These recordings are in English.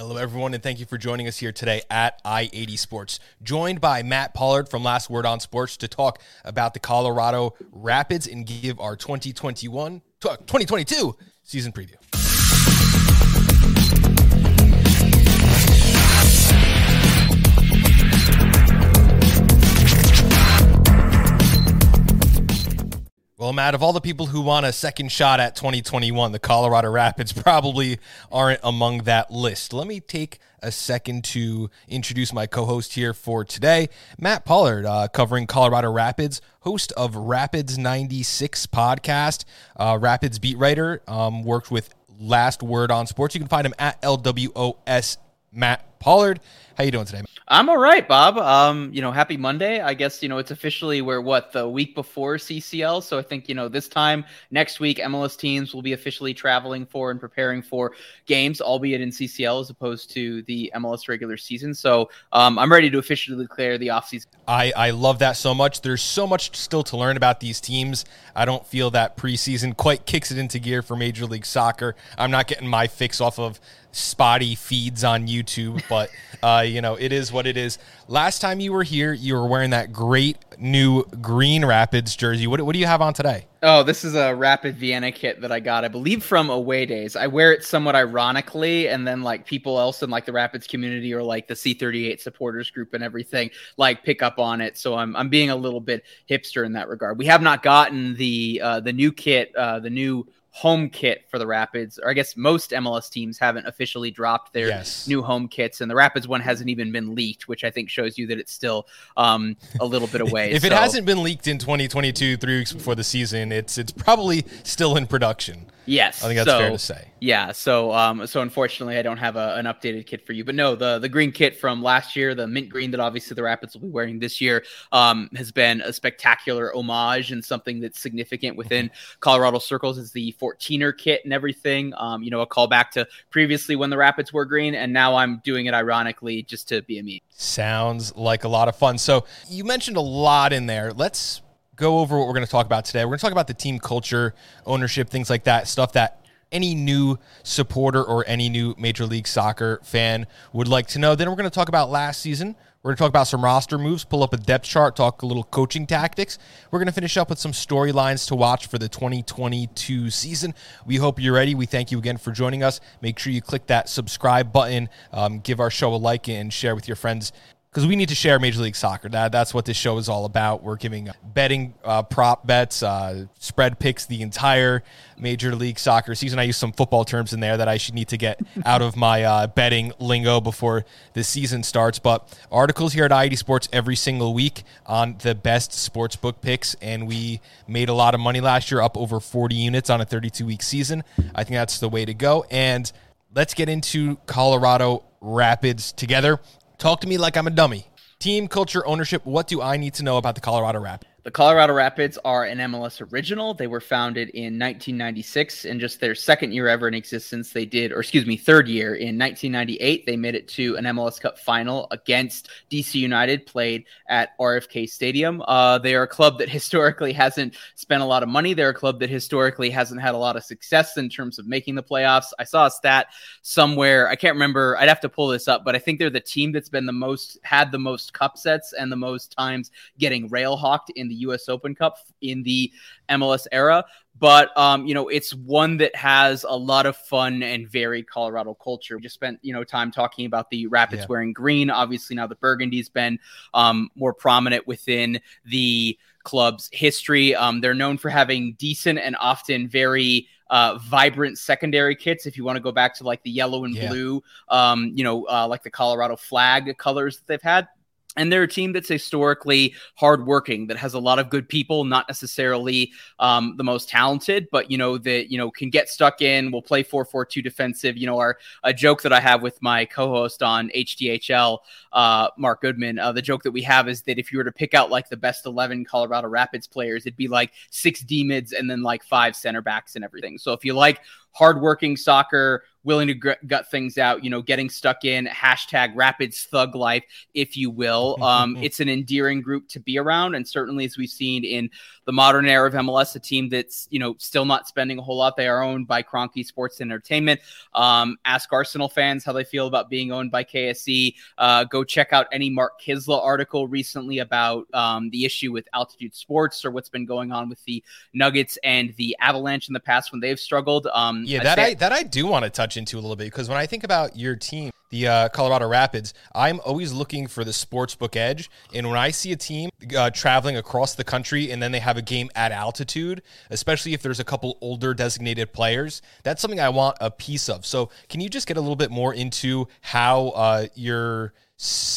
Hello, everyone, and thank you for joining us here today at I 80 Sports. Joined by Matt Pollard from Last Word on Sports to talk about the Colorado Rapids and give our 2021 2022 season preview. Well, Matt, of all the people who want a second shot at 2021, the Colorado Rapids probably aren't among that list. Let me take a second to introduce my co host here for today, Matt Pollard, uh, covering Colorado Rapids, host of Rapids 96 podcast, uh, Rapids beat writer, um, worked with Last Word on Sports. You can find him at LWOS Matt Pollard. How you doing today? I'm all right, Bob. Um, you know, happy Monday. I guess you know it's officially we're what the week before CCL, so I think you know this time next week MLS teams will be officially traveling for and preparing for games, albeit in CCL as opposed to the MLS regular season. So um, I'm ready to officially declare the offseason. I I love that so much. There's so much still to learn about these teams. I don't feel that preseason quite kicks it into gear for Major League Soccer. I'm not getting my fix off of spotty feeds on YouTube, but uh, you know it is what it is. Last time you were here, you were wearing that great new Green Rapids jersey. What, what do you have on today? Oh, this is a Rapid Vienna kit that I got, I believe, from Away Days. I wear it somewhat ironically, and then like people else in like the Rapids community or like the C38 supporters group and everything like pick up on it. So I'm I'm being a little bit hipster in that regard. We have not gotten the uh, the new kit, uh, the new home kit for the Rapids, or I guess most MLS teams haven't officially dropped their yes. new home kits, and the Rapids one hasn't even been leaked, which I think shows you that it's still um, a little bit away. if so. it hasn't been leaked in 2022, three weeks before the season, it's it's probably still in production. Yes, I think that's so, fair to say. Yeah, so um, so unfortunately, I don't have a, an updated kit for you, but no, the the green kit from last year, the mint green that obviously the Rapids will be wearing this year, um, has been a spectacular homage and something that's significant within Colorado circles. Is the 14er kit and everything. Um, you know, a callback to previously when the Rapids were green, and now I'm doing it ironically just to be a me. Sounds like a lot of fun. So you mentioned a lot in there. Let's go over what we're going to talk about today. We're going to talk about the team culture, ownership, things like that, stuff that any new supporter or any new Major League Soccer fan would like to know. Then we're going to talk about last season. We're going to talk about some roster moves, pull up a depth chart, talk a little coaching tactics. We're going to finish up with some storylines to watch for the 2022 season. We hope you're ready. We thank you again for joining us. Make sure you click that subscribe button, um, give our show a like, and share with your friends because we need to share Major League Soccer. That that's what this show is all about. We're giving betting uh, prop bets, uh, spread picks the entire Major League Soccer season. I use some football terms in there that I should need to get out of my uh, betting lingo before the season starts. But articles here at i80 Sports every single week on the best sports book picks, and we made a lot of money last year, up over 40 units on a 32 week season. I think that's the way to go. And let's get into Colorado Rapids together. Talk to me like I'm a dummy. Team culture ownership. What do I need to know about the Colorado Rapids? The Colorado Rapids are an MLS original. They were founded in 1996, and just their second year ever in existence, they did, or excuse me, third year in 1998, they made it to an MLS Cup final against DC United, played at RFK Stadium. Uh, they are a club that historically hasn't spent a lot of money. They're a club that historically hasn't had a lot of success in terms of making the playoffs. I saw a stat somewhere. I can't remember. I'd have to pull this up, but I think they're the team that's been the most had the most cup sets and the most times getting rail hawked in the U.S. Open Cup in the MLS era. But um, you know, it's one that has a lot of fun and very Colorado culture. We just spent you know time talking about the Rapids yeah. wearing green. Obviously, now the Burgundy's been um, more prominent within the club's history. Um, they're known for having decent and often very uh, vibrant secondary kits. If you want to go back to like the yellow and yeah. blue, um, you know, uh, like the Colorado flag colors that they've had, and they're a team that's historically hardworking, that has a lot of good people, not necessarily um, the most talented, but you know that you know can get stuck in. Will play four four two defensive. You know, our a joke that I have with my co-host on HTHL, uh, Mark Goodman. Uh, the joke that we have is that if you were to pick out like the best eleven Colorado Rapids players, it'd be like six D mids and then like five center backs and everything. So if you like hardworking soccer willing to gr- gut things out, you know, getting stuck in hashtag Rapids thug life, if you will. Um, it's an endearing group to be around, and certainly as we've seen in the modern era of MLS, a team that's you know still not spending a whole lot. They are owned by Kroenke Sports Entertainment. Um, ask Arsenal fans how they feel about being owned by KSE. Uh, go check out any Mark Kiszla article recently about um, the issue with Altitude Sports or what's been going on with the Nuggets and the Avalanche in the past when they've struggled. Um, yeah, that I that I do want to touch into a little bit because when I think about your team, the uh, Colorado Rapids, I'm always looking for the sports book edge. And when I see a team uh, traveling across the country and then they have a game at altitude, especially if there's a couple older designated players, that's something I want a piece of. So, can you just get a little bit more into how uh, your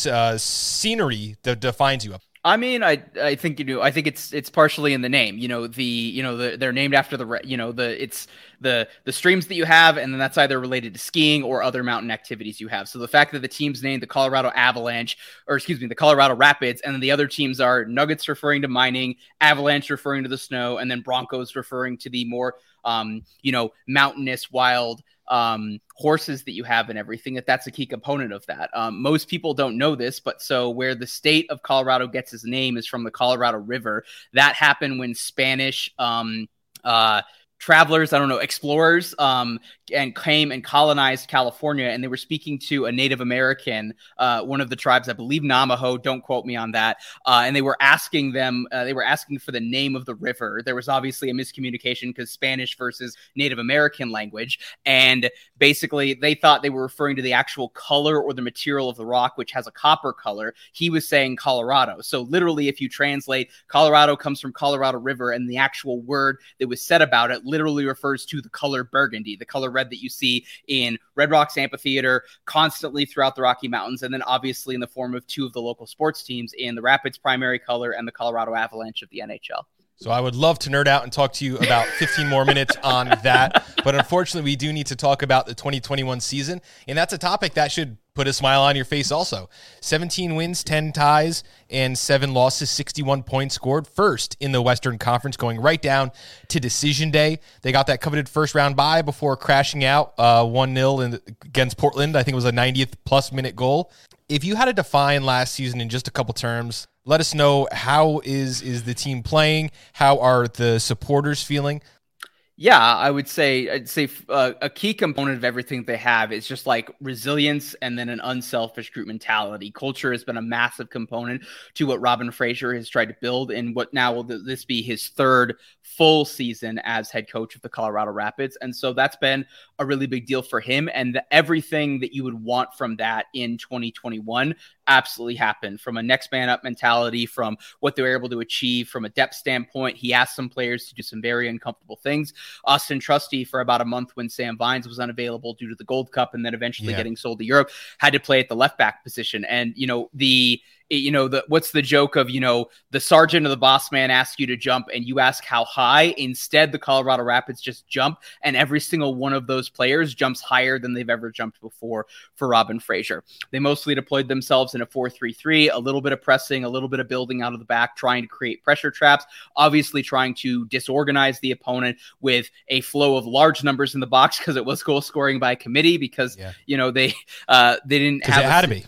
uh, scenery de- defines you? I mean, I I think you know. I think it's it's partially in the name. You know, the you know the, they're named after the you know the it's the the streams that you have, and then that's either related to skiing or other mountain activities you have. So the fact that the team's named the Colorado Avalanche, or excuse me, the Colorado Rapids, and then the other teams are Nuggets referring to mining, Avalanche referring to the snow, and then Broncos referring to the more um, you know mountainous, wild um, horses that you have and everything that that's a key component of that. Um, most people don't know this but so where the state of colorado gets its name is from the colorado river. That happened when spanish um, uh, travelers, I don't know, explorers, um, and came and colonized California. And they were speaking to a Native American, uh, one of the tribes, I believe Namaho. Don't quote me on that. Uh, and they were asking them, uh, they were asking for the name of the river. There was obviously a miscommunication because Spanish versus Native American language. And basically, they thought they were referring to the actual color or the material of the rock, which has a copper color. He was saying Colorado. So literally, if you translate, Colorado comes from Colorado River, and the actual word that was said about it literally refers to the color burgundy, the color red that you see in Red Rocks Amphitheater constantly throughout the Rocky Mountains, and then obviously in the form of two of the local sports teams in the Rapids primary color and the Colorado Avalanche of the NHL. So I would love to nerd out and talk to you about 15 more minutes on that. But unfortunately, we do need to talk about the 2021 season. And that's a topic that should put a smile on your face also. 17 wins, 10 ties, and seven losses, 61 points scored. First in the Western Conference, going right down to decision day. They got that coveted first round bye before crashing out uh, 1 uh, 0 against Portland. I think it was a 90th plus minute goal. If you had to define last season in just a couple terms, let us know how is is the team playing? How are the supporters feeling? Yeah, I would say I'd say uh, a key component of everything they have is just like resilience and then an unselfish group mentality. Culture has been a massive component to what Robin Fraser has tried to build, and what now will this be his third full season as head coach of the Colorado Rapids, and so that's been a really big deal for him. And the, everything that you would want from that in 2021 absolutely happened from a next man up mentality, from what they were able to achieve from a depth standpoint. He asked some players to do some very uncomfortable things. Austin Trusty, for about a month when Sam Vines was unavailable due to the Gold Cup and then eventually yeah. getting sold to Europe, had to play at the left back position. And, you know, the you know the what's the joke of you know the sergeant or the boss man asks you to jump and you ask how high instead the colorado rapids just jump and every single one of those players jumps higher than they've ever jumped before for robin fraser they mostly deployed themselves in a 4-3-3 a little bit of pressing a little bit of building out of the back trying to create pressure traps obviously trying to disorganize the opponent with a flow of large numbers in the box because it was goal scoring by committee because yeah. you know they uh they didn't have it had a, to be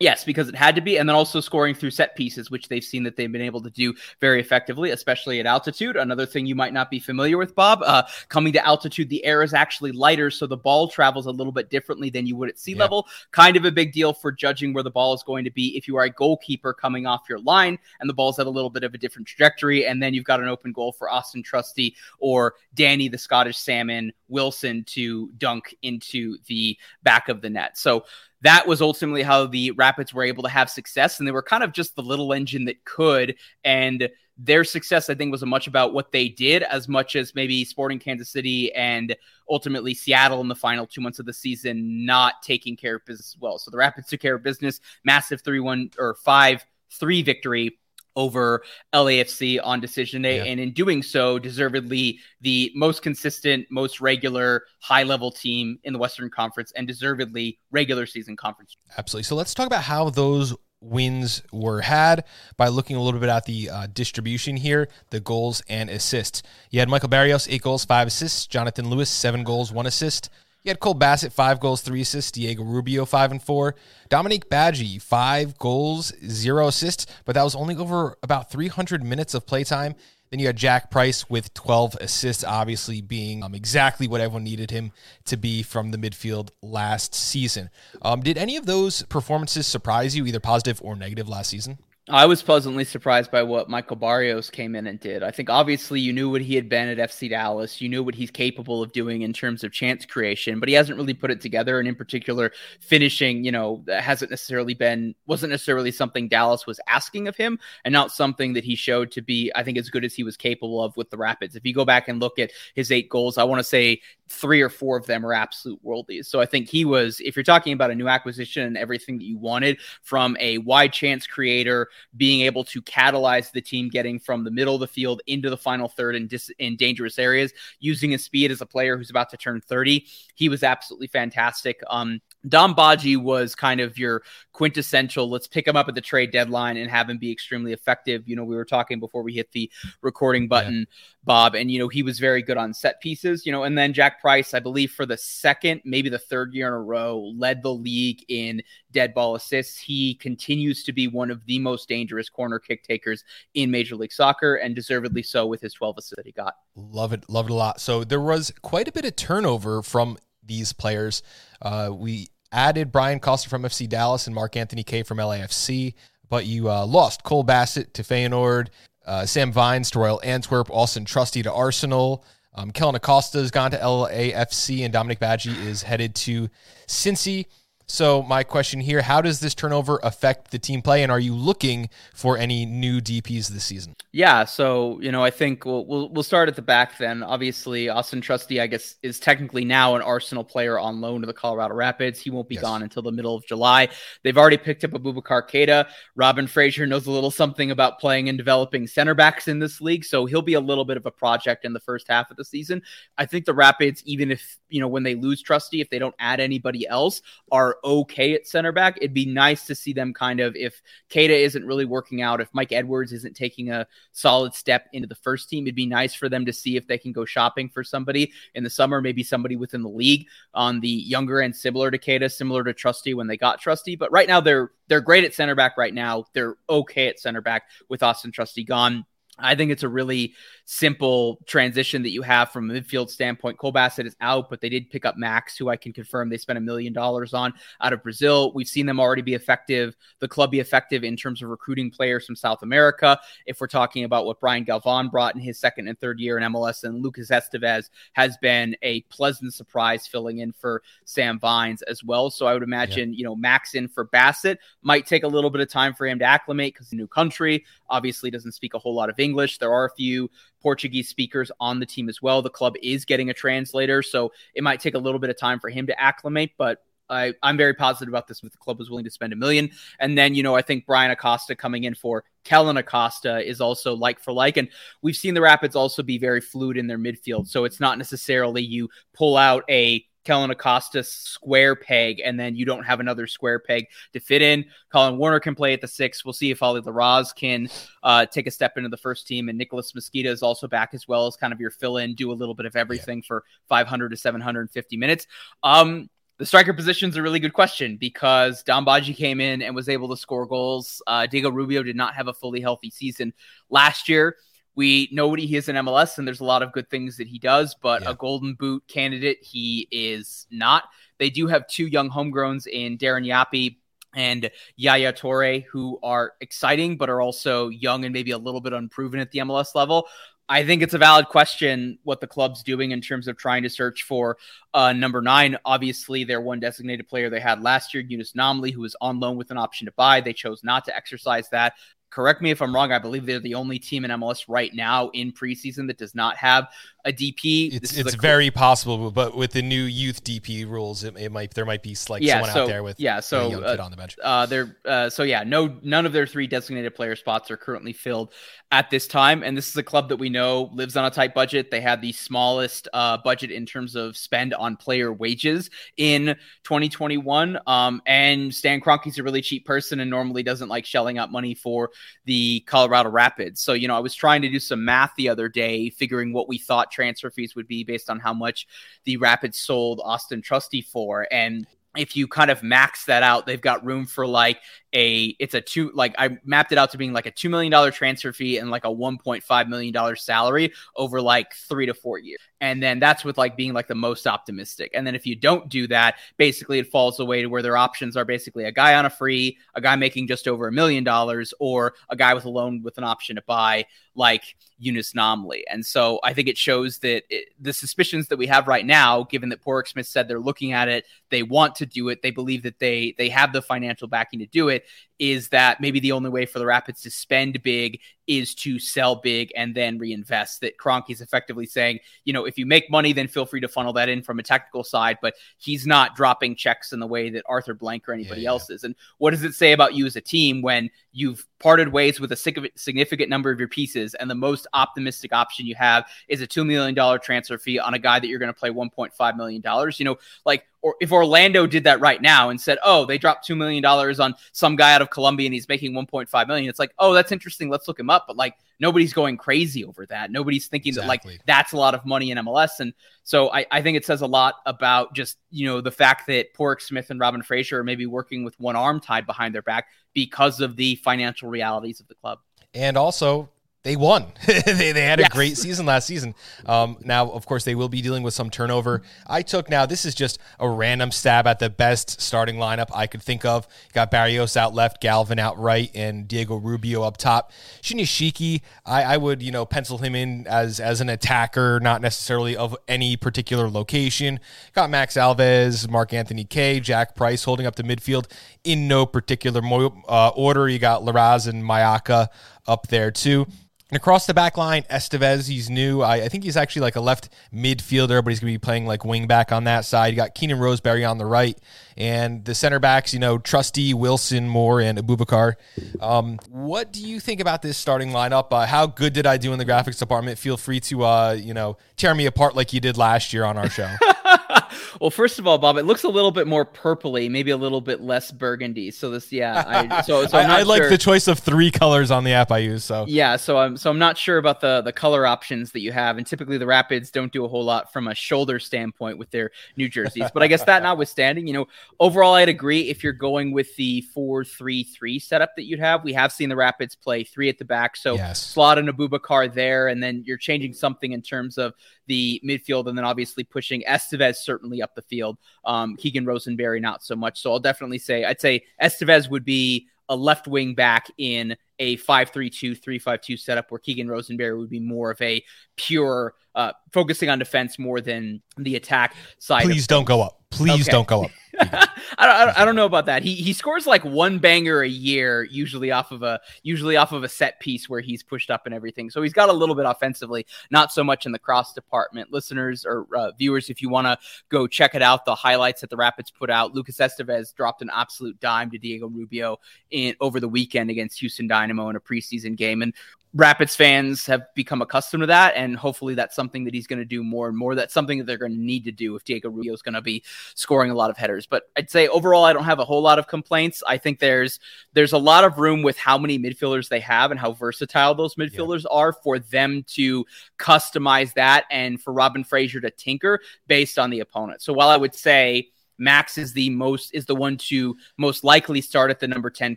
Yes, because it had to be, and then also scoring through set pieces, which they've seen that they've been able to do very effectively, especially at altitude. Another thing you might not be familiar with, Bob, uh, coming to altitude, the air is actually lighter, so the ball travels a little bit differently than you would at sea yeah. level. Kind of a big deal for judging where the ball is going to be if you are a goalkeeper coming off your line and the ball's at a little bit of a different trajectory, and then you've got an open goal for Austin Trusty or Danny the Scottish Salmon Wilson to dunk into the back of the net. So that was ultimately how the Rapids were able to have success. And they were kind of just the little engine that could. And their success, I think, was much about what they did as much as maybe Sporting Kansas City and ultimately Seattle in the final two months of the season not taking care of business well. So the Rapids took care of business, massive 3 1 or 5 3 victory over LAFC on decision day. Yeah. And in doing so, deservedly the most consistent, most regular, high level team in the Western Conference and deservedly regular season conference. Absolutely. So let's talk about how those wins were had by looking a little bit at the uh, distribution here, the goals and assists. You had Michael Barrios, eight goals, five assists. Jonathan Lewis, seven goals, one assist. You had Cole Bassett, five goals, three assists. Diego Rubio, five and four. Dominique Badji, five goals, zero assists, but that was only over about 300 minutes of playtime. Then you had Jack Price with 12 assists, obviously being um, exactly what everyone needed him to be from the midfield last season. Um, did any of those performances surprise you, either positive or negative, last season? I was pleasantly surprised by what Michael Barrios came in and did. I think obviously you knew what he had been at FC Dallas. You knew what he's capable of doing in terms of chance creation, but he hasn't really put it together. And in particular, finishing, you know, hasn't necessarily been, wasn't necessarily something Dallas was asking of him and not something that he showed to be, I think, as good as he was capable of with the Rapids. If you go back and look at his eight goals, I want to say three or four of them are absolute worldies. So I think he was, if you're talking about a new acquisition and everything that you wanted from a wide chance creator, being able to catalyze the team getting from the middle of the field into the final third in, dis- in dangerous areas, using his speed as a player who's about to turn 30. He was absolutely fantastic. Um, Dom Badji was kind of your quintessential. Let's pick him up at the trade deadline and have him be extremely effective. You know, we were talking before we hit the recording button, yeah. Bob, and you know he was very good on set pieces. You know, and then Jack Price, I believe, for the second, maybe the third year in a row, led the league in dead ball assists. He continues to be one of the most dangerous corner kick takers in Major League Soccer, and deservedly so with his 12 assists that he got. Love it, love it a lot. So there was quite a bit of turnover from these players. Uh, we added Brian Costa from FC Dallas and Mark Anthony Kaye from LAFC, but you uh, lost Cole Bassett to Feyenoord, uh, Sam Vines to Royal Antwerp, Austin Trusty to Arsenal. Um, Kellyn Acosta has gone to LAFC, and Dominic Badji is headed to Cincy. So my question here: How does this turnover affect the team play, and are you looking for any new DPS this season? Yeah, so you know, I think we'll we'll, we'll start at the back then. Obviously, Austin Trusty, I guess, is technically now an Arsenal player on loan to the Colorado Rapids. He won't be yes. gone until the middle of July. They've already picked up Abubakar Keita. Robin Fraser knows a little something about playing and developing center backs in this league, so he'll be a little bit of a project in the first half of the season. I think the Rapids, even if you know when they lose Trusty, if they don't add anybody else, are okay at center back. It'd be nice to see them kind of if Keita isn't really working out, if Mike Edwards isn't taking a solid step into the first team, it'd be nice for them to see if they can go shopping for somebody in the summer, maybe somebody within the league on the younger and similar to Keita, similar to Trusty when they got Trusty. But right now they're they're great at center back right now. They're okay at center back with Austin Trusty gone. I think it's a really simple transition that you have from a midfield standpoint. Cole Bassett is out, but they did pick up Max, who I can confirm they spent a million dollars on out of Brazil. We've seen them already be effective, the club be effective in terms of recruiting players from South America. If we're talking about what Brian Galvan brought in his second and third year in MLS, and Lucas Esteves has been a pleasant surprise filling in for Sam Vines as well. So I would imagine, yeah. you know, Max in for Bassett might take a little bit of time for him to acclimate because the new country obviously doesn't speak a whole lot of English. There are a few Portuguese speakers on the team as well. The club is getting a translator, so it might take a little bit of time for him to acclimate, but I, am very positive about this. If the club was willing to spend a million, and then you know I think Bryan Acosta coming in for Kellyn Acosta is also like for like, and we've seen the Rapids also be very fluid in their midfield. So it's not necessarily you pull out a Kellyn Acosta square peg, and then you don't have another square peg to fit in. Collen Warner can play at the six. We'll see if Ali Larraz can uh, take a step into the first team. And Nicholas Mezquida is also back as well as kind of your fill in, do a little bit of everything yeah. for 500 to 750 minutes. Um, the striker position is a really good question because Dom Badji came in and was able to score goals. Uh, Diego Rubio did not have a fully healthy season last year. We know what he is in MLS, and there's a lot of good things that he does, but yeah. a Golden Boot candidate, he is not. They do have two young homegrowns in Darren Yapi and Yaya Toure, who are exciting, but are also young and maybe a little bit unproven at the MLS level. I think it's a valid question what the club's doing in terms of trying to search for uh, number nine. Obviously, their one designated player they had last year, Younes Namli, who was on loan with an option to buy. They chose not to exercise that correct me if I'm wrong. I believe they're the only team in MLS right now in preseason that does not have a DP. It's, it's very possible, but with the new youth DP rules, it, it might there might be like yeah, someone so, out there with yeah, so a young kid uh, on the bench. Uh, they're uh, so yeah, no, none of their three designated player spots are currently filled at this time, and this is a club that we know lives on a tight budget. They had the smallest uh, budget in terms of spend on player wages in 2021. Um, and Stan Kroenke's a really cheap person and normally doesn't like shelling out money for the Colorado Rapids. So, you know, I was trying to do some math the other day, figuring what we thought transfer fees would be based on how much the Rapids sold Austin Trusty for. And if you kind of max that out, they've got room for like a it's a two like I mapped it out to being like a two million dollar transfer fee and like a one point five million dollar salary over like three to four years. And then that's with like being like the most optimistic. And then if you don't do that, basically it falls away to where their options are basically a guy on a free, a guy making just over a million dollars, or a guy with a loan with an option to buy like Younes Namli. And so I think it shows that it, the suspicions that we have right now, given that Padraig Smith said they're looking at it, they want to do it, they believe that they they have the financial backing to do it, is that maybe the only way for the Rapids to spend big is to sell big and then reinvest. That Kroenke's effectively saying, you know, if you make money, then feel free to funnel that in from a technical side, but he's not dropping checks in the way that Arthur Blank or anybody yeah, else yeah. is. And what does it say about you as a team when you've parted ways with a significant number of your pieces and the most optimistic option you have is a $2 million transfer fee on a guy that you're going to play $1.5 million? You know, like, or if Orlando did that right now and said, "Oh, they dropped two million dollars on some guy out of Colombia and he's making 1.5 million. it's like, "Oh, that's interesting. Let's look him up." But like, nobody's going crazy over that. Nobody's thinking exactly. that like that's a lot of money in MLS. And so I, I think it says a lot about just you know the fact that Padraig Smith and Robin Fraser are maybe working with one arm tied behind their back because of the financial realities of the club. And also, they won. they, they had a yes. great season last season. Um, now, of course, they will be dealing with some turnover. I took now, this is just a random stab at the best starting lineup I could think of. You got Barrios out left, Galvan out right, and Diego Rubio up top. Shinyashiki, I, I would, you know, pencil him in as, as an attacker, not necessarily of any particular location. Got Max Alves, Mark Anthony Kaye, Jack Price holding up the midfield in no particular mo- uh, order. You got Larraz and Mayaka up there too. And across the back line, Esteves, he's new. I, I, think he's actually like a left midfielder, but he's going to be playing like wing back on that side. You got Keegan Rosenberry on the right. And the center backs, you know, Trusty, Wilson, Moore, and Abubakar. Um, what do you think about this starting lineup? Uh, how good did I do in the graphics department? Feel free to, uh, you know, tear me apart like you did last year on our show. well, first of all, Bob, it looks a little bit more purpley, maybe a little bit less burgundy. So this, yeah, I, so, so I, I like the choice of three colors on the app I use. So yeah, so I'm so I'm not sure about the the color options that you have, and typically the Rapids don't do a whole lot from a shoulder standpoint with their new jerseys. but I guess that notwithstanding, you know, overall, I'd agree if you're going with the four-three-three setup that you'd have. We have seen the Rapids play three at the back, so yes. slot an Abubakar there, and then you're changing something in terms of the midfield, and then obviously pushing Esteves certainly up the field. Um, Keegan Rosenberry not so much. So I'll definitely say I'd say Esteves would be a left wing back in a 5-3-2 3-5-2 setup where Keegan Rosenberry would be more of a pure uh, focusing on defense more than the attack side. Please don't go up. Please okay. don't go up. I, don't, I don't know about that. He he scores like one banger a year, usually off of a usually off of a set piece where he's pushed up and everything. So he's got a little bit offensively, not so much in the cross department. Listeners or uh, viewers, if you want to go check it out, the highlights that the Rapids put out. Lucas Esteves dropped an absolute dime to Diego Rubio in over the weekend against Houston Dynamo in a preseason game, and Rapids fans have become accustomed to that, and hopefully that's something that he's going to do more and more. That's something that they're going to need to do if Diego Rubio is going to be scoring a lot of headers. But I'd say overall, I don't have a whole lot of complaints. I think there's there's a lot of room with how many midfielders they have and how versatile those midfielders yeah. are for them to customize that and for Robin Fraser to tinker based on the opponent. So while I would say Max is the most is the one to most likely start at the number 10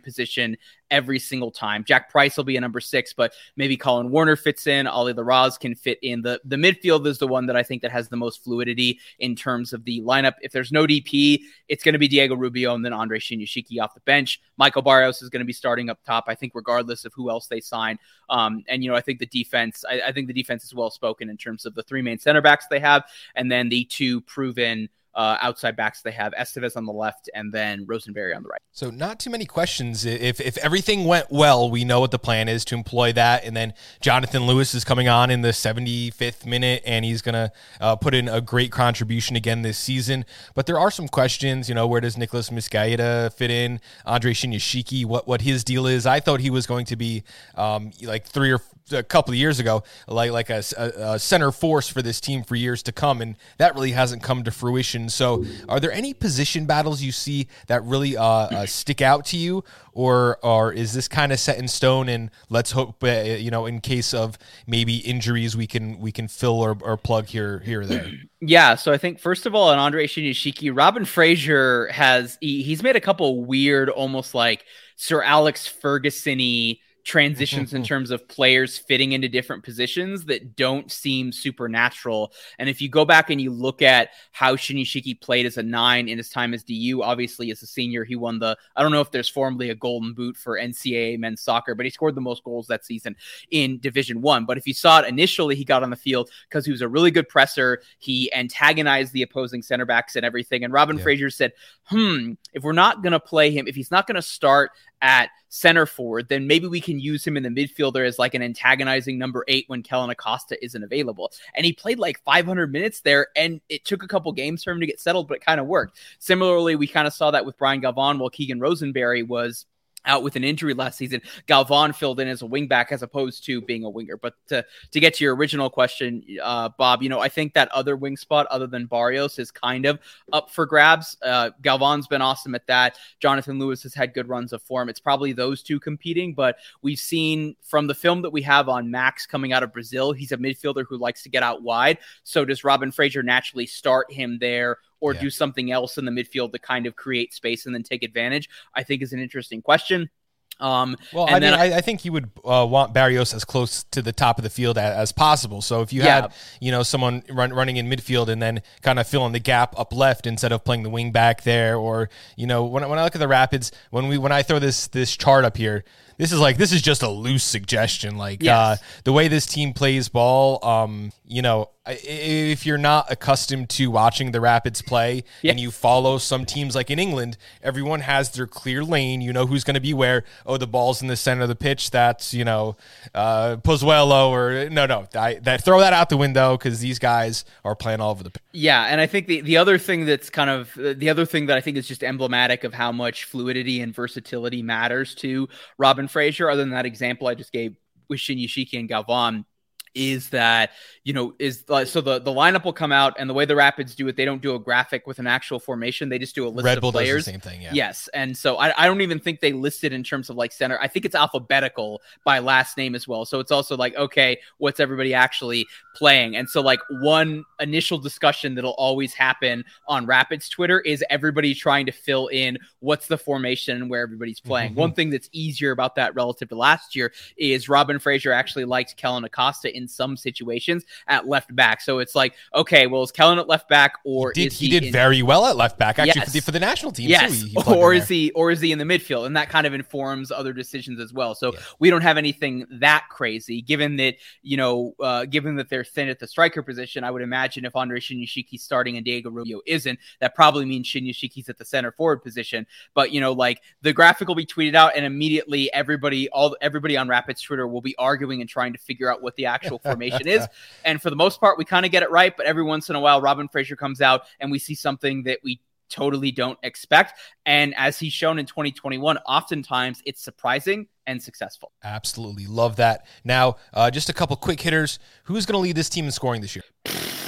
position every single time. Jack Price will be a number six, but maybe Collen Warner fits in. Ollie Larraz can fit in. The the midfield is the one that I think that has the most fluidity in terms of the lineup. If there's no DP, it's going to be Diego Rubio and then Andre Shinyashiki off the bench. Michael Barrios is going to be starting up top. I think regardless of who else they sign. Um, and you know, I think the defense. I, I think the defense is well spoken in terms of the three main center backs they have, and then the two proven uh, outside backs they have Esteves on the left and then Rosenberry on the right. So not too many questions. If if everything went well, we know what the plan is to employ that, and then Jonathan Lewis is coming on in the 75th minute, and he's gonna uh, put in a great contribution again this season. But there are some questions. You know, where does Nicholas Mezquida fit in? Andre Shinyashiki, what what his deal is? I thought he was going to be um, like three or a couple of years ago, like like a, a, center force for this team for years to come, and that really hasn't come to fruition. So, are there any position battles you see that really uh, uh, stick out to you, or or is this kind of set in stone? And let's hope, uh, you know, in case of maybe injuries, we can we can fill or, or plug here here or there. Yeah, so I think first of all, on Andre Shinyashiki, Robin Fraser has he, he's made a couple weird, almost like Sir Alex Ferguson transitions in terms of players fitting into different positions that don't seem supernatural. And if you go back and you look at how Shinyashiki played as a nine in his time as DU, obviously as a senior, he won the I don't know if there's formally a golden boot for NCAA men's soccer, but he scored the most goals that season in Division One. But if you saw it initially, he got on the field because he was a really good presser. He antagonized the opposing center backs and everything. And Robin yeah. Fraser said, hmm, if we're not going to play him, if he's not going to start at center forward, then maybe we can use him in the midfielder as like an antagonizing number eight when Kellyn Acosta isn't available. And he played like 500 minutes there, and it took a couple games for him to get settled, but it kind of worked. Similarly, we kind of saw that with Brian Galvan while Keegan Rosenberry was out with an injury last season. Galvan filled in as a wingback as opposed to being a winger. But to, to get to your original question, uh, Bob, you know, I think that other wing spot other than Barrios is kind of up for grabs. Uh, Galvan's been awesome at that. Jonathan Lewis has had good runs of form. It's probably those two competing, but we've seen from the film that we have on Max coming out of Brazil, he's a midfielder who likes to get out wide. So does Robin Fraser naturally start him there or yeah. do something else in the midfield to kind of create space and then take advantage? I think is an interesting question. Um, well, I mean, I, I, think you would uh, want Barrios as close to the top of the field as, as possible. So if you yeah. had, you know, someone run, running in midfield and then kind of filling the gap up left instead of playing the wing back there, or you know, when, when I look at the Rapids, when we when I throw this this chart up here, this is like this is just a loose suggestion. Like yes. uh, the way this team plays ball, um, you know, if you're not accustomed to watching the Rapids play yeah. and you follow some teams like in England, everyone has their clear lane. You know who's going to be where. Oh, the ball's in the center of the pitch. That's you know, uh, Pozuelo or no, no. I, that throw that out the window because these guys are playing all over the. pitch. Yeah, and I think the the other thing that's kind of the other thing that I think is just emblematic of how much fluidity and versatility matters to Robin Fraser. Other than that example I just gave with Shinyashiki and Galvan is that you know is uh, so the the lineup will come out and the way the Rapids do it, they don't do a graphic with an actual formation. They just do a list Red of Bull players. same thing, yeah. Yes, and so I, I don't even think they listed in terms of like center. I think it's alphabetical by last name as well. So it's also like okay, what's everybody actually playing? And so like one initial discussion that'll always happen on Rapids Twitter is everybody trying to fill in what's the formation and where everybody's playing. Mm-hmm. One thing that's easier about that relative to last year is Robin Fraser actually liked Kellyn Acosta in some situations at left back. So it's like, okay, well, is Kellyn at left back or he did, he, he did in, very well at left back actually yes. for, the, for, the, national team. Yes, he or is he or is he in the midfield? And that kind of informs other decisions as well. So yeah. we don't have anything that crazy. Given that you know, uh, given that they're thin at the striker position, I would imagine if Andre Shinyashiki's starting and Diego Rubio isn't, that probably means Shinyashiki's at the center forward position. But you know, like the graphic will be tweeted out, and immediately everybody, all everybody on Rapids Twitter will be arguing and trying to figure out what the actual formation is. And for the most part, we kind of get it right. But every once in a while, Robin Fraser comes out and we see something that we totally don't expect. And as he's shown in 2021, oftentimes it's surprising and successful. Absolutely. Love that. Now, uh, just a couple quick hitters. Who's going to lead this team in scoring this year?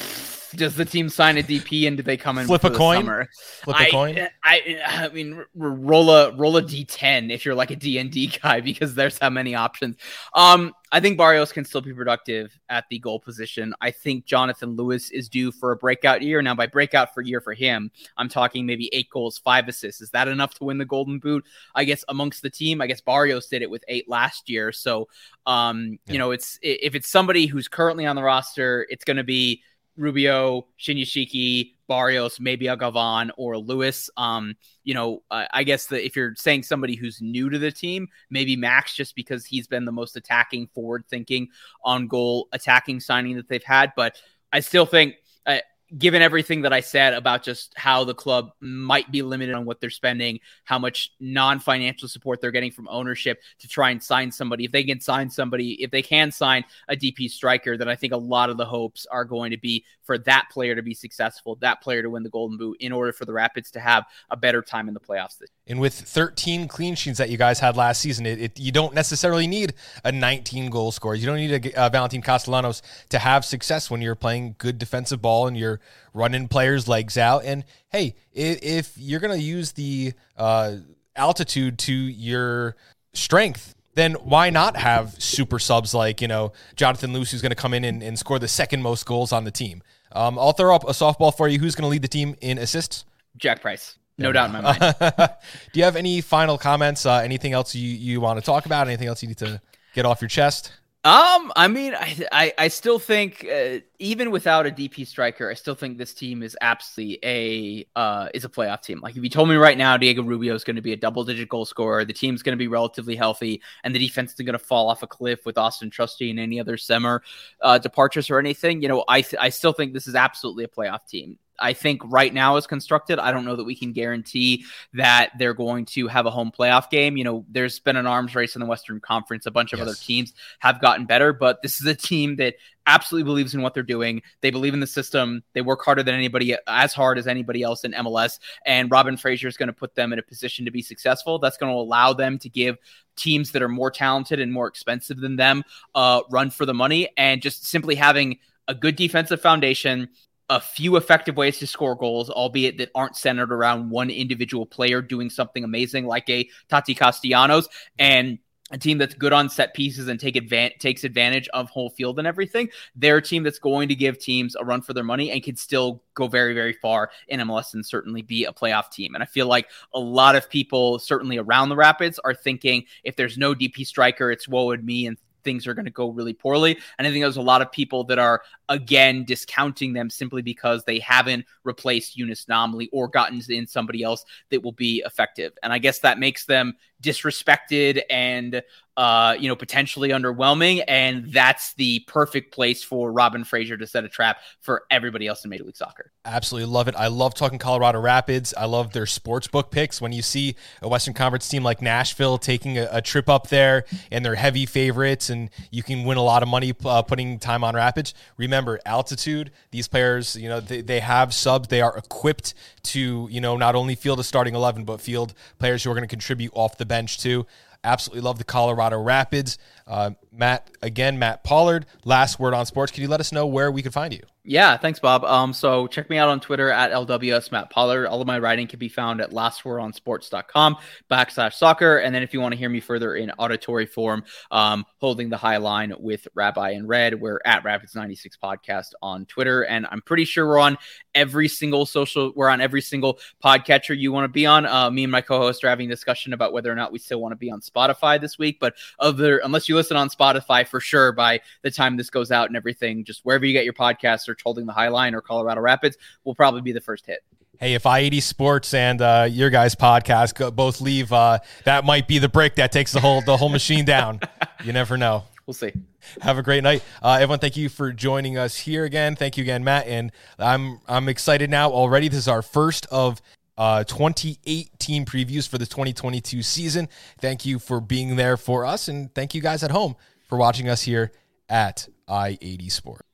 does the team sign a DP and do they come in flip a coin? Summer? Flip a I, coin. I, I mean, roll a roll a D10 if you're like a D and D guy because there's how many options. Um, I think Barrios can still be productive at the goal position. I think Jonathan Lewis is due for a breakout year. Now, by breakout for year for him, I'm talking maybe eight goals, five assists. Is that enough to win the Golden Boot? I guess amongst the team, I guess Barrios did it with eight last year. So, um, yeah. you know, it's if it's somebody who's currently on the roster, it's going to be Rubio, Shinyashiki, Barrios, maybe a Galvan or Lewis. Um, you know, uh, I guess that if you're saying somebody who's new to the team, maybe Max, just because he's been the most attacking, forward thinking, on goal attacking signing that they've had. But I still think uh, given everything that I said about just how the club might be limited on what they're spending, how much non-financial support they're getting from ownership to try and sign somebody. If they can sign somebody, if they can sign a DP striker, then I think a lot of the hopes are going to be for that player to be successful, that player to win the Golden Boot, in order for the Rapids to have a better time in the playoffs. And with 13 clean sheets that you guys had last season, it, it, you don't necessarily need a 19 goal scorer. You don't need a, uh, Valentin Castellanos to have success when you're playing good defensive ball and you're running players' legs out. And hey, if you're going to use the uh, altitude to your strength, then why not have super subs like, you know, Jonathan Lewis, who's going to come in and, and, score the second most goals on the team? Um, I'll throw up a softball for you. Who's going to lead the team in assists? Jack Price. No doubt in my mind. Do you have any final comments? Uh, anything else you, you want to talk about? Anything else you need to get off your chest? Um, I mean, I I, I still think uh, even without a DP striker, I still think this team is absolutely a uh is a playoff team. Like if you told me right now Diego Rubio is going to be a double digit goal scorer, the team's going to be relatively healthy, and the defense isn't going to fall off a cliff with Austin Trusty and any other summer uh, departures or anything, you know, I th- I still think this is absolutely a playoff team. I think right now is constructed, I don't know that we can guarantee that they're going to have a home playoff game. You know, there's been an arms race in the Western Conference. A bunch of yes. other teams have gotten better, but this is a team that absolutely believes in what they're doing. They believe in the system. They work harder than anybody, as hard as anybody else in MLS. And Robin Fraser is going to put them in a position to be successful. That's going to allow them to give teams that are more talented and more expensive than them uh, run for the money. And just simply having a good defensive foundation, a few effective ways to score goals, albeit that aren't centered around one individual player doing something amazing like a Tati Castellanos and a team that's good on set pieces and take advantage takes advantage of whole field and everything. They're a team that's going to give teams a run for their money and can still go very, very far in MLS and certainly be a playoff team. And I feel like a lot of people, certainly around the Rapids, are thinking if there's no DP striker, it's woe me and things are going to go really poorly. And I think there's a lot of people that are again discounting them simply because they haven't replaced Younes Namli or gotten in somebody else that will be effective. And I guess that makes them disrespected and uh, you know, potentially underwhelming. And that's the perfect place for Robin Fraser to set a trap for everybody else in Major League Soccer. Absolutely love it. I love talking Colorado Rapids. I love their sports book picks. When you see a Western Conference team like Nashville taking a, a trip up there and they're heavy favorites, and you can win a lot of money uh, putting time on Rapids. Remember, altitude. These players, you know, they, they have subs. They are equipped to, you know, not only field a starting 11, but field players who are going to contribute off the bench too. Absolutely love the Colorado Rapids. Uh, Matt, again, Matt Pollard, last word on sports. Can you let us know where we can find you? Yeah, thanks, Bob. Um, so check me out on Twitter at LWS Matt Pollard. All of my writing can be found at lastwordonsports.com backslash soccer. And then if you want to hear me further in auditory form, um, holding the high line with Rabbi and Red, we're at Rapids96 podcast on Twitter. And I'm pretty sure we're on every single social, we're on every single podcatcher you want to be on. Uh, me and my co-host are having a discussion about whether or not we still want to be on Spotify this week. But other, unless you listen on Spotify for sure by the time this goes out and everything, just wherever you get your podcasts search holding the high line or Colorado Rapids will probably be the first hit. Hey, if I eighty Sports and uh, your guys' podcast go, both leave, uh, that might be the brick that takes the whole the whole machine down. You never know. We'll see. Have a great night, uh, everyone. Thank you for joining us here again. Thank you again, Matt. And I'm I'm excited now already. This is our first of uh, 28 team previews for the 2022 season. Thank you for being there for us, and thank you guys at home for watching us here at I 80 Sport.